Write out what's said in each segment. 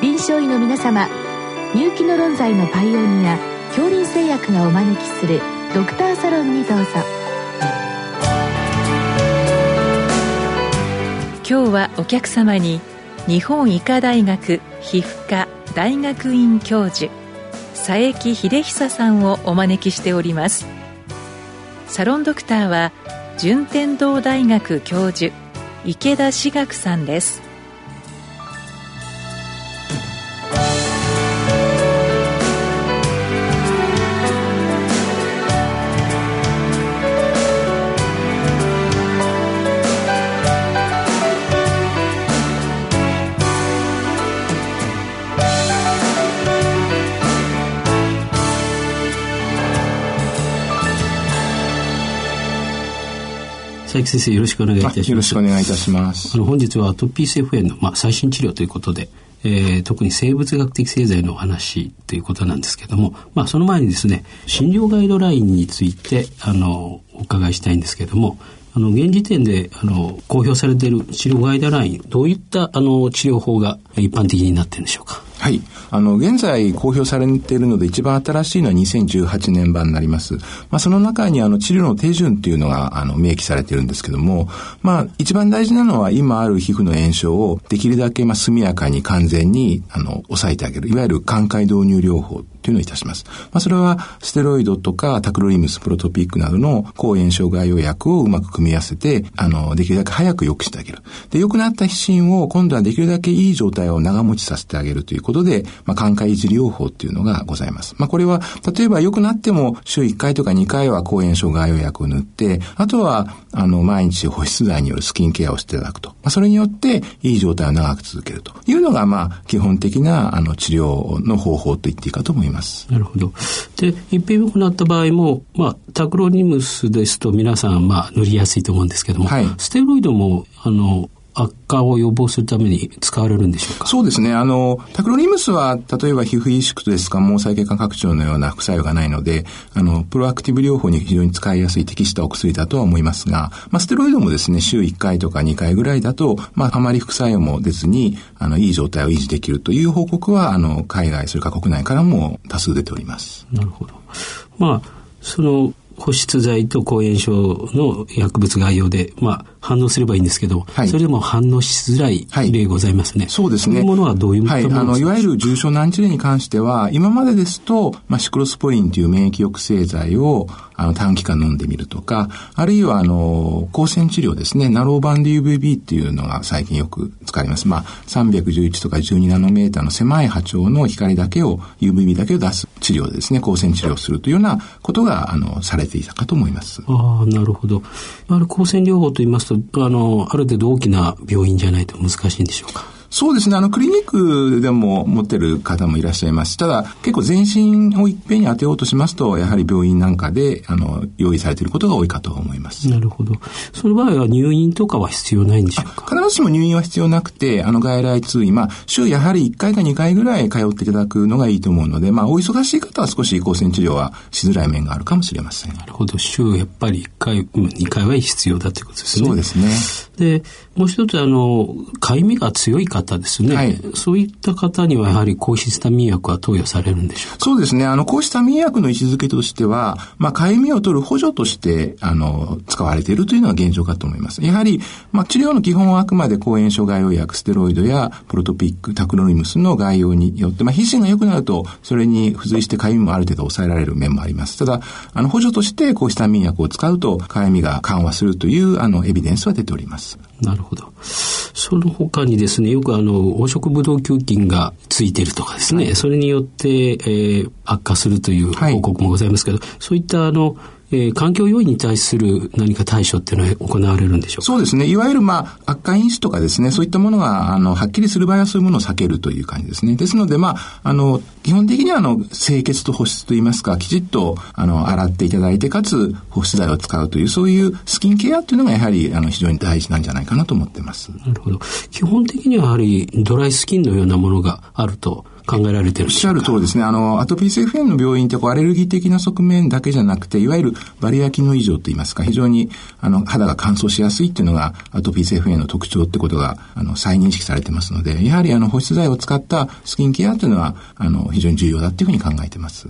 臨床医の皆様入気の論剤のパイオニア恐林製薬がお招きするドクターサロンにどうぞ。今日はお客様に日本医科大学皮膚科大学院教授佐伯秀久さんをお招きしております。サロンドクターは順天堂大学教授池田志学さんです。佐伯先生よろしくお願いいたします。よろしくお願いいたします。あの本日はアトピー性炎の、まあ、最新治療ということで、えー、特に生物学的製剤のお話ということなんですけども、まあ、その前にですね診療ガイドラインについてあのお伺いしたいんですけどもあの現時点であの公表されている治療ガイドラインどういったあの治療法が一般的になっているんでしょうか？はい。あの、現在公表されているので一番新しいのは2018年版になります。まあ、その中にあの治療の手順っていうのがあの明記されているんですけども、まあ、一番大事なのは今ある皮膚の炎症をできるだけまあ速やかに完全にあの抑えてあげる。いわゆる寛解導入療法というのをいたします。まあ、それはステロイドとかタクロリムスプロトピックなどの抗炎症外用薬をうまく組み合わせて、あの、できるだけ早く良くしてあげる。で、良くなった皮疹を今度はできるだけいい状態を長持ちさせてあげるということで、まあ、寛解維持療法っていうのがございます。まあ、これは、例えば良くなっても週1回とか2回は抗炎症外用薬を塗って、あとは、あの、毎日保湿剤によるスキンケアをしていただくと。まあ、それによって、いい状態を長く続けるというのが、まあ、基本的な、あの、治療の方法と言っていいかと思います。なるほど。で、一品良くなった場合も、まあ、タクロニムスですと皆さん、まあ、塗りやすいと思うんですけども、はい、ステロイドも、あの、悪化を予防するために使われるんでしょうか？そうですね。あの、タクロニムスは、例えば皮膚萎縮ですか、毛細血管拡張のような副作用がないので、あの、プロアクティブ療法に非常に使いやすい適したお薬だとは思いますが、まあ、ステロイドもですね、週1回とか2回ぐらいだと、まあ、あまり副作用も出ずに、あの、いい状態を維持できるという報告は、あの、海外、それから国内からも多数出ております。なるほど。まあ、その、保湿剤と抗炎症の薬物概要で、まあ、反応すればいいんですけど、はい、それでも反応しづらい例ございますね。はい、そうですね。そういうものはどういうものですか、はい、あの、いわゆる重症難治例に関しては、今までですと、まあ、シクロスポリンという免疫抑制剤を、あの、短期間飲んでみるとか、あるいは、あの、光線治療ですね、ナローバンド UVB っていうのが最近よく使われます。まあ、311とか12ナノメーターの狭い波長の光だけを、UVB だけを出す治療ですね、光線治療するというようなことが、あの、されていたかと思います。ああ、なるほど。あの、光線療法と言いますと、あの、ある程度大きな病院じゃないと難しいんでしょうか。そうですね。あの、クリニックでも持ってる方もいらっしゃいます。ただ、結構全身をいっぺんに当てようとしますと、やはり病院なんかで、あの、用意されていることが多いかと思います。なるほど。その場合は入院とかは必要ないんでしょうか？必ずしも入院は必要なくて、あの、外来通院、まあ、週やはり1回か2回ぐらい通っていただくのがいいと思うので、まあ、お忙しい方は少し光線治療はしづらい面があるかもしれません。なるほど。週やっぱり1回、2回は必要だということですね。そうですね。で、もう一つ、あの、かゆみが強い方ですね。はい。そういった方にはやはり抗ヒスタミン薬は投与されるんでしょうか？そうですね。あの、抗ヒスタミン薬の位置づけとしては、まあ、かゆみを取る補助として、あの、使われているというのは現状かと思います。やはり、まあ、治療の基本はあくまで抗炎症外用薬、ステロイドやプロトピック、タクロニムスの概要によって、まあ、皮疹が良くなると、それに付随してかゆみもある程度抑えられる面もあります。ただ、あの、補助として抗ヒスタミン薬を使うと、かゆみが緩和するという、あの、エビデンスは出ております。なるほど。その他にですね、よくあの、黄色ブドウ球菌がついてるとかですね、はい、それによって、えー、悪化するという報告もございますけど、はい、そういったあの、えー、環境要因に対する何か対処っていうのは行われるんでしょうか？そうですね。いわゆる、まあ、悪化因子とかですね、そういったものが、あの、はっきりする場合はそういうものを避けるという感じですね。ですので、まあ、あの、基本的には、あの、清潔と保湿といいますか、きちっと、あの、洗っていただいて、かつ、保湿剤を使うという、そういうスキンケアっていうのが、やはり、あの、非常に大事なんじゃないかなと思ってます。なるほど。基本的には、やはり、ドライスキンのようなものがあると、考えられてるおっしゃる通りですね。あの、アトピー性皮膚炎の病院ってこうアレルギー的な側面だけじゃなくて、いわゆるバリア機能異常といいますか、非常にあの肌が乾燥しやすいっていうのがアトピー性皮膚炎の特徴ってことがあの再認識されてますので、やはりあの保湿剤を使ったスキンケアというのはあの非常に重要だっていうふうに考えてます。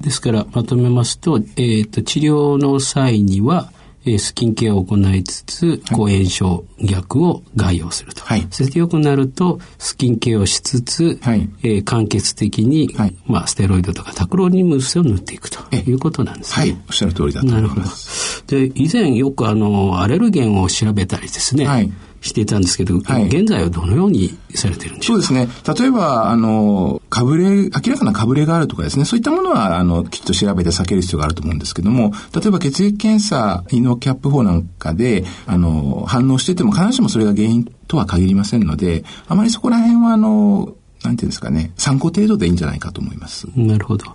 ですからまとめますと、えっ、ー、と治療の際にはえスキンケアを行いつつ、抗炎症薬を外用すると。はい。そして良くなると、スキンケアをしつつ、はい、えー、間欠的に、はい、まあ、ステロイドとかタクロニムスを塗っていくということなんですね。はい。おっしゃる通りだと思います。なるほど。で、以前よくあの、アレルゲンを調べたりですね。はい。していたんですけど、はい、現在はどのようにされてるんでしょうか？そうですね。例えば、あの、かぶれ、明らかなかぶれがあるとかですね、そういったものは、あの、きっと調べて避ける必要があると思うんですけども、例えば血液検査、胃のキャップ法なんかで、あの、反応してても必ずしもそれが原因とは限りませんので、あまりそこら辺は、あの、なんていうんですかね、参考程度でいいんじゃないかと思います。なるほど。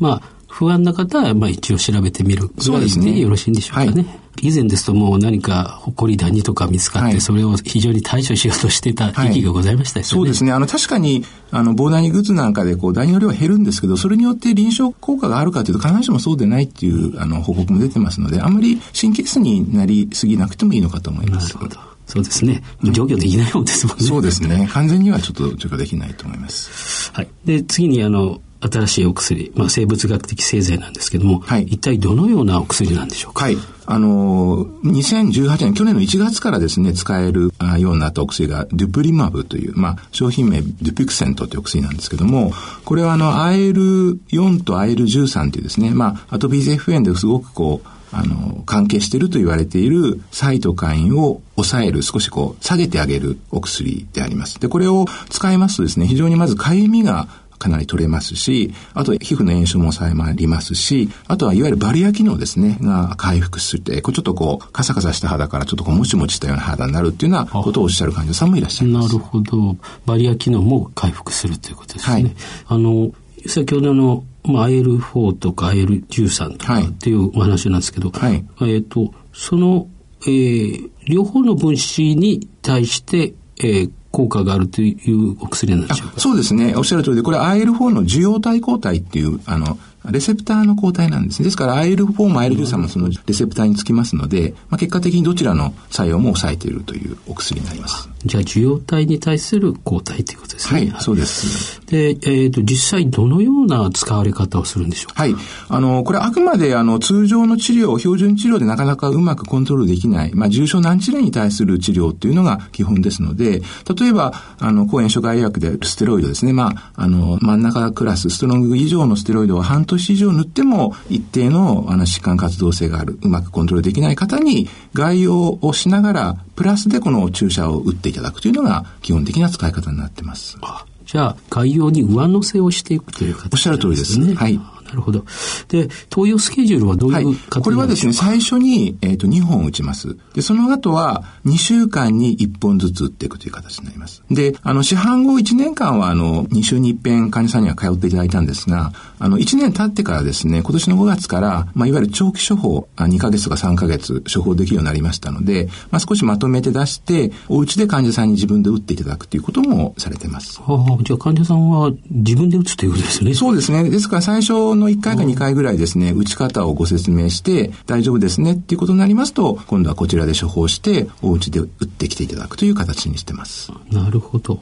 まあ、不安な方は、まあ一応調べてみるぐらいでよろしいんでしょうかね。はい、以前ですともう何か埃ダとか見つかって、はい、それを非常に対処しようとしてた時期がございましたよね。そうですね。あの確かに、あの、防ダニグッズなんかでこうダニの量は減るんですけど、それによって臨床効果があるかというと必ずしもそうでないっていうあの報告も出てますので、あんまり神経質になりすぎなくてもいいのかと思います。なるほど。そうですね。除去できないもんですもんね。そうですね。完全にはちょっと除去できないと思います。はい。で、次にあの、新しいお薬、まあ、生物学的製剤なんですけども、はい、一体どのようなお薬なんでしょうか？はい。あの、2018年、去年の1月からですね、使えるようになったお薬が、デュプリマブという、まあ、商品名、デュピクセントというお薬なんですけども、これはあの、IL4 と IL13 というですね、まあ、アトピー性皮膚炎ですごくこう、あの、関係していると言われているサイトカインを抑える、少しこう、下げてあげるお薬であります。で、これを使いますとですね、非常にまずかゆみがかなり取れますし、あと皮膚の炎症も抑えまりますし、あとはいわゆるバリア機能ですね、が回復して、こうちょっとこう、カサカサした肌からちょっとこう、もちもちしたような肌になるっていうようなことをおっしゃる患者さんもいらっしゃいます。なるほど。バリア機能も回復するということですね。はい、あの、先ほどの、まあ、IL4 とか IL13 とかっていうお話なんですけど、はい、えっ、ー、と、その、えー、両方の分子に対して、えー、効果があるというお薬なんでしょうか？そうですね。おっしゃる通りで、これ IL4 の受容体抗体っていう、あの、レセプターの抗体なんですね。ですから IL4 も IL13 もそのレセプターにつきますので、まあ、結果的にどちらの作用も抑えているというお薬になります。じゃあ受容体に対する抗体ということですね。はい、そうです。で、えっ、ー、と、実際どのような使われ方をするんでしょうか？はい。あの、これあくまであの、通常の治療、標準治療でなかなかうまくコントロールできない、まあ、重症難治療に対する治療っていうのが基本ですので、例えば、あの、抗炎症外薬でステロイドですね。まあ、あの、真ん中クラス、ストロング以上のステロイドを半年以上塗ってもも一定のあの疾患活動性がある、うまくコントロールできない方に外用をしながら、プラスでこの注射を打っていただくというのが基本的な使い方になってます。じゃあ、外用に上乗せをしていくという形ね。おっしゃる通りですね。はい。なるほど。で、投与スケジュールはどういう、はい、これはですね、最初に、えっ、ー、と、2本打ちます。で、その後は、2週間に1本ずつ打っていくという形になります。で、あの、市販後1年間は、あの、2週に1遍患者さんには通っていただいたんですが、あの、1年経ってからですね、今年の5月から、まあ、いわゆる長期処方、2ヶ月とか3ヶ月処方できるようになりましたので、まあ、少しまとめて出して、お家で患者さんに自分で打っていただくということもされてます。はあ、じゃあ患者さんは自分で打つということですね。そうですね。ですから最初の1回か2回ぐらいですね、打ち方をご説明して、大丈夫ですねっていうことになりますと、今度はこちらで処方して、お家で打ってきていただくという形にしてます。なるほど。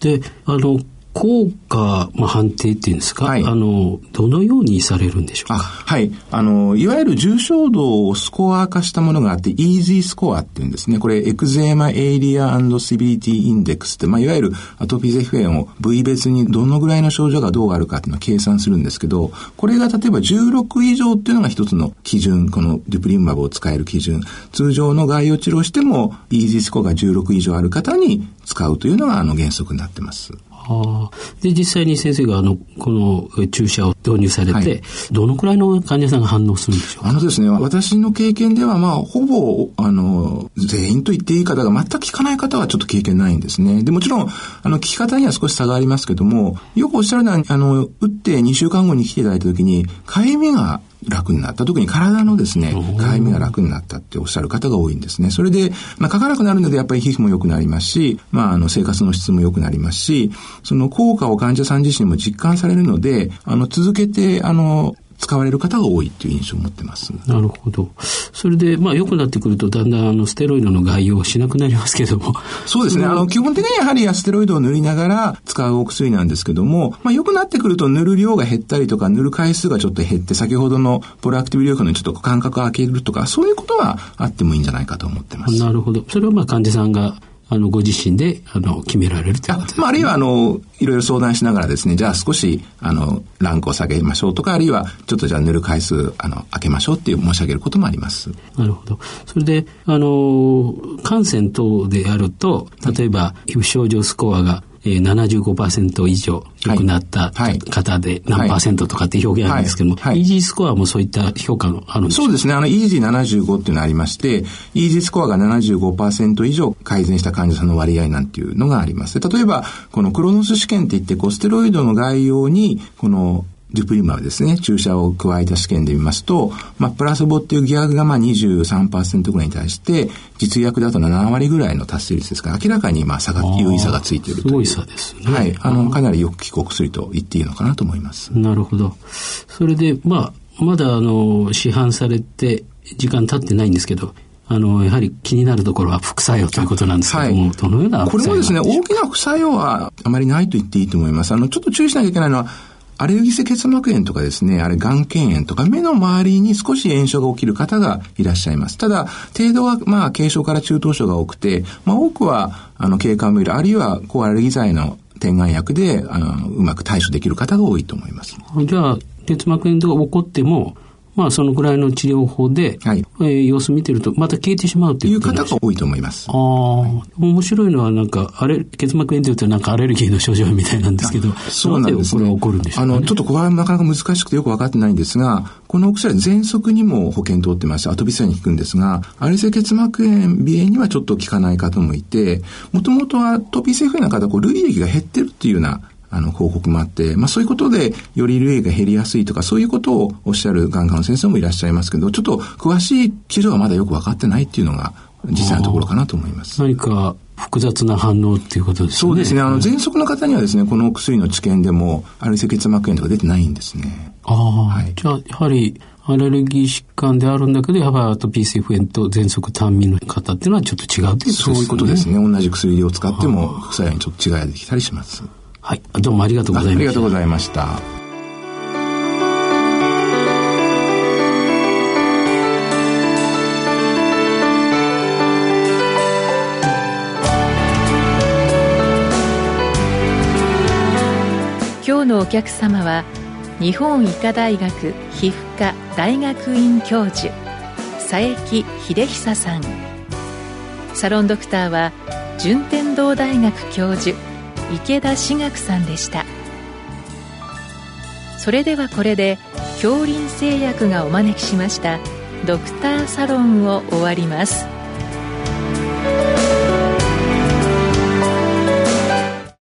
で、あの、効果、まあ、判定っていうんですか、はい、あの、どのようにされるんでしょうか？はい。あの、いわゆる重症度をスコア化したものがあって、EASY スコアっていうんですね。これ、 Eczema Area Severity Index って、まあ、いわゆるアトピー性皮膚炎を部位別にどのぐらいの症状がどうあるかっていうのを計算するんですけど、これが例えば16以上っていうのが一つの基準、このデュピルマブを使える基準。通常の概要治療しても、EASY スコアが16以上ある方に使うというのが、あの、原則になってます。あで、実際に先生があの、この注射を導入されて、はい、どのくらいの患者さんが反応するんでしょうあのですね、私の経験では、まあ、ほぼ、あの、全員と言っていい方が全く効かない方はちょっと経験ないんですね。で、もちろん、あの、効き方には少し差がありますけども、よくおっしゃるのは、あの、打って2週間後に来ていただいた時に、かゆみが楽になった。特に体のですね、かゆみが楽になったっておっしゃる方が多いんですね。それで、まあ、書かなくなるのでやっぱり皮膚も良くなりますし、まあ、あの、生活の質も良くなりますし、その効果を患者さん自身も実感されるので、あの、続けて、あの、使われる方が多いっていう印象を持ってます。なるほど。それで、まあ、良くなってくると、だんだん、あの、ステロイドの概要をしなくなりますけども。そうですね。あの、基本的にやはりステロイドを塗りながら使うお薬なんですけども、まあ、良くなってくると塗る量が減ったりとか、塗る回数がちょっと減って、先ほどのプロアクティブ療法のちょっと間隔を空けるとか、そういうことはあってもいいんじゃないかと思ってます。なるほど。それはまあ、患者さんがあの、ご自身で、あの、決められるということです、ね、あまあ、あるいは、あの、いろいろ相談しながらですね、じゃあ少し、あの、ランクを下げましょうとか、あるいは、ちょっとじゃあ塗る回数、あの、開けましょうっていう申し上げることもあります。なるほど。それで、あの、感染等であると、例えば、皮膚症状スコアがえー、75%以上良くなった方で何パーセントとかって表現あるんですけども、イージースコアもそういった評価があるんですか？そうですね。あの、イージー75っていうのがありまして、イージースコアが75%以上改善した患者さんの割合なんていうのがあります。例えば、このクロノス試験って言って、こステロイドの概要に、このデュプリマブですね、注射を加えた試験で見ますと、まあ、プラスボっていう疑惑がまあ23%ぐらいに対して、実薬だと7割ぐらいの達成率ですから、明らかにまあ差が、有意差がついているという。すごい差ですね。はい。あの、かなりよく効く薬と言っていいのかなと思います。なるほど。それで、まあ、まだあの、市販されて、時間経ってないんですけど、あの、やはり気になるところは副作用ということなんですけども、はい、どのようなこれもですね、大きな副作用はあまりないと言っていいと思います。あの、ちょっと注意しなきゃいけないのは、アレルギー性結膜炎とかですね、あれ、眼瞼炎とか、目の周りに少し炎症が起きる方がいらっしゃいます。ただ、程度は、まあ、軽症から中等症が多くて、まあ、多くは、あの、経過無理、あるいは、抗アレルギー剤の点眼薬で、あの、うまく対処できる方が多いと思います。じゃあ、結膜炎とか起こっても、まあ、そのぐらいの治療法で、はい、えー、様子見てると、また消えてしまうという方が多いと思います。ああ、はい、面白いのは、なんか、あれ、結膜炎というと、なんかアレルギーの症状みたいなんですけど、そうなんですね。これは起こるんでしょう、ね、あの、ちょっとこれはなかなか難しくてよく分かってないんですが、このお薬は喘息にも保険通ってまして、アトピー性に効くんですが、アレル性結膜炎、鼻炎にはちょっと効かない方もいて、もともとアトピー性不炎な方、こう、類液が減ってるっていうようなあの、広告もあって、まあそういうことで、より類が減りやすいとか、そういうことをおっしゃる眼科の先生もいらっしゃいますけど、ちょっと詳しい治療はまだよく分かってないっていうのが、実際のところかなと思います。何か複雑な反応っていうことですね。そうですね。あの、喘息の方にはですね、このお薬の治験でも、アルセ結膜炎とか出てないんですね。ああ、はい。じゃあ、やはり、アレルギー疾患であるんだけど、やっぱりアトピー性不炎と喘息単民の方っていうのはちょっと違うということですね。そういうことですね。同じ薬を使っても副作用にちょっと違いができたりします。はい。どうもありがとうございました。ありがとうございました。今日のお客様は日本医科大学皮膚科大学院教授佐伯秀久さんサロンドクターは順天堂大学教授池田志学さんでした。それではこれで恐林製薬がお招きしましたドクターサロンを終わります。